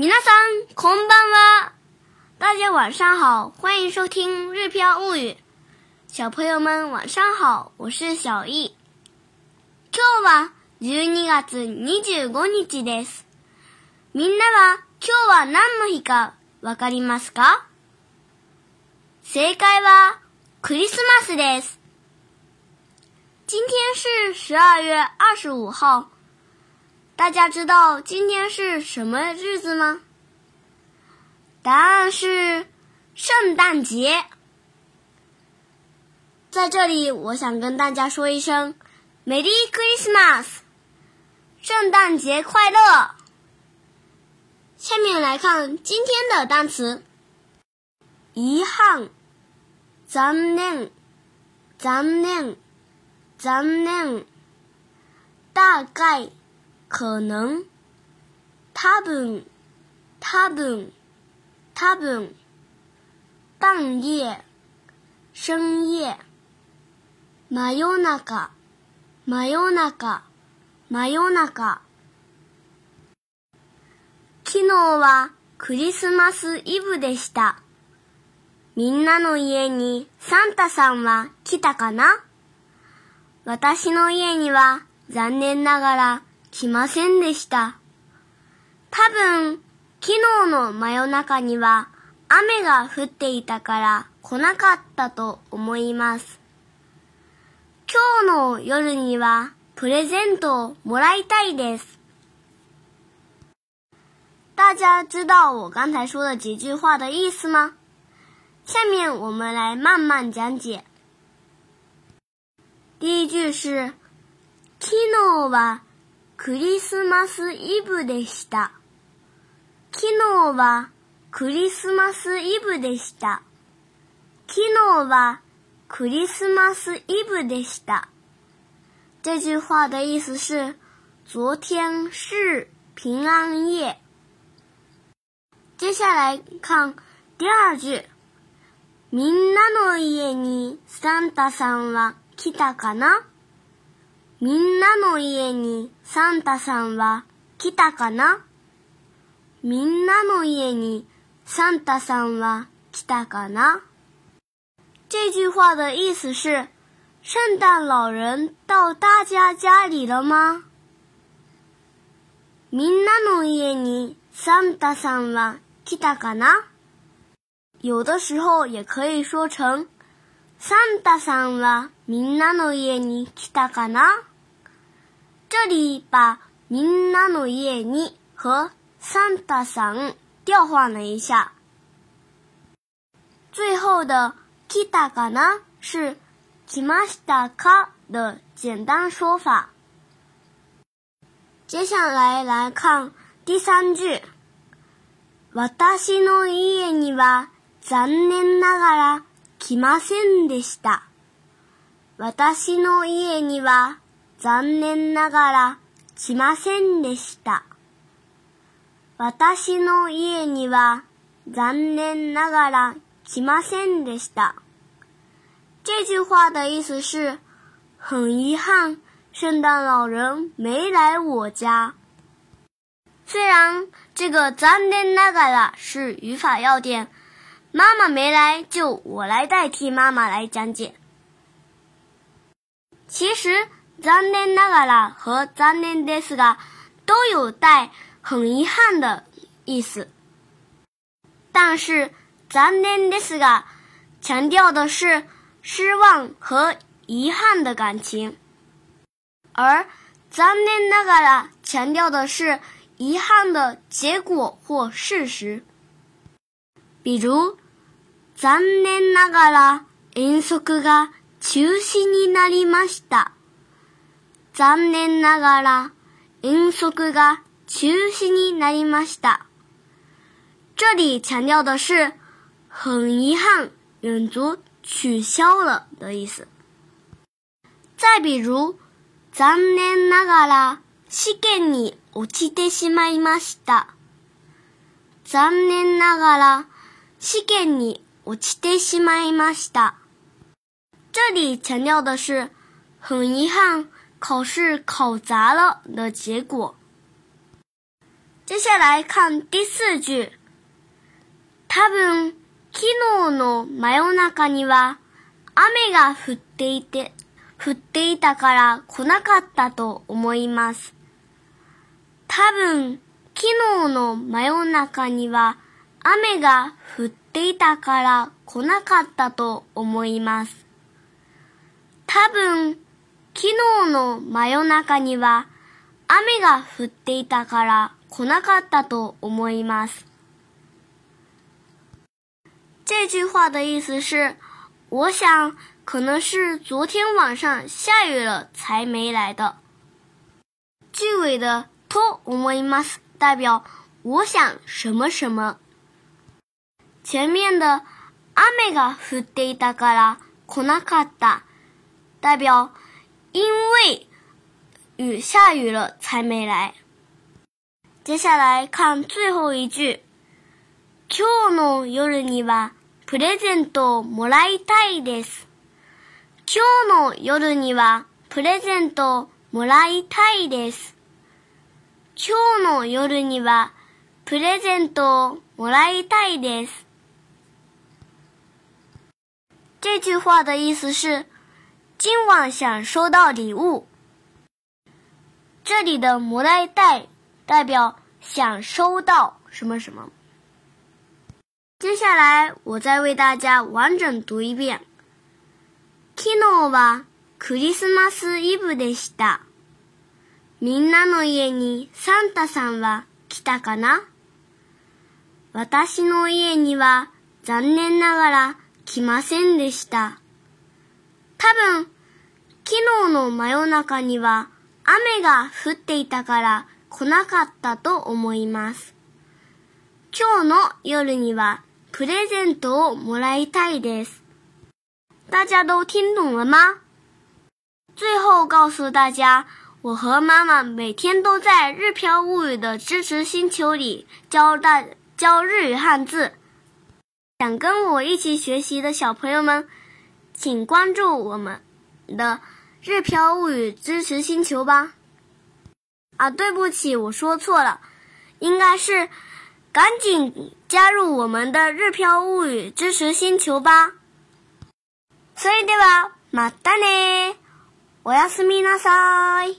皆さんこんばんは，大家晚上好，欢迎收听《日飘物语》。小朋友们晚上好，我是小易。今日は12月25日です。みんなは今日は何の日かわかりますか？正解はクリスマスです。今天是十二月二十五号。大家知道今天是什么日子吗？答案是圣诞节。在这里，我想跟大家说一声 “Merry Christmas”，圣诞节快乐。下面来看今天的单词：遗憾、残念、残念、残念、大概。可能、多分、多分、多分、半夜、深夜、真夜中、真夜中、真夜中。昨日はクリスマスイブでした。みんなの家にサンタさんは来たかな私の家には残念ながら来ませんでした。多分、昨日の真夜中には雨が降っていたから来なかったと思います。今日の夜にはプレゼントをもらいたいです。大家知道我刚才说的几句话的意思吗？下面我们来慢慢讲解。第一句是昨日はクリスマスイブでした。昨日はクリスマスイブでした。昨日はクリスマスイブでした。这句话的意思是，昨天是平安夜。接下来看第二句。みんなの家にサンタさんは来たかな？みんなの家にサンタさんは来たかな？みんなの家にサンタさんは来たかな？这句话的意思是，圣诞老人到大家家里了吗？みんなの家にサンタさんは来たかな？有的时候也可以说成サンタさんはみんなの家に来たかな？这里把“みんなの家に”和“サンタさん”调换了一下，最后的“来たかな”是“来ましたか”的简单说法。接下来来看第三句：“私の家には残念ながら来ませんでした。私の家には残念ながら来ませんでした。私の家には残念ながら来ませんでした。这句话的意思是，很遗憾，圣诞老人没来我家。虽然这个残念ながら是语法要点，妈妈没来，就我来代替妈妈来讲解。其实。残念ながら和残念ですが都有带很遗憾的意思，但是残念ですが强调的是失望和遗憾的感情，而残念ながら强调的是遗憾的结果或事实。比如， 残念ながら遠足が中止になりました。残念ながら遠足が中止になりました。这里强调的是很遗憾，远足取消了的意思。再比如，残念ながら試験に落ちてしまいました。残念ながら試験に落ちてしまいました。这里强调的是很遗憾。考试考砸了的结果。接下来看第四句。多分、昨日の真夜中には雨が降っていて、降っていたから来なかったと思います。多分、昨日の真夜中には雨が降っていたから来なかったと思います。多分、昨日の真夜中には雨が降っていたから来なかったと思います。这句话的意思是，我想可能是昨天晚上下雨了才没来的。句尾的と思います代表我想什么什么。前面的雨が降っていたから来なかった代表因为雨下雨了才没来。接下来看最后一句。今日の夜にはプレゼントをもらいたいです。今日の夜にはプレゼントをもらいたいです。今日の夜にはプレゼントをもらいたいです。这句话的意思是，今晚想收到礼物。这里的“もらいたい”代表想收到什么什么。接下来我再为大家完整读一遍。昨日はクリスマスイブでした。みんなの家にサンタさんは来たかな私の家には残念ながら 来ませんでした。多分、昨日の真夜中には雨が降っていたから来なかったと思います。今日の夜にはプレゼントをもらいたいです。大家都听懂了吗？最后告诉大家。我和妈妈每天都在《日飘物语》的支持星球里教大教日语汉字。想跟我一起学习的小朋友们，请关注我们的《日飘物语》支持星球吧。啊，对不起，我说错了，应该是赶紧加入我们的《日飘物语》支持星球吧。それではまたね。おやすみなさい。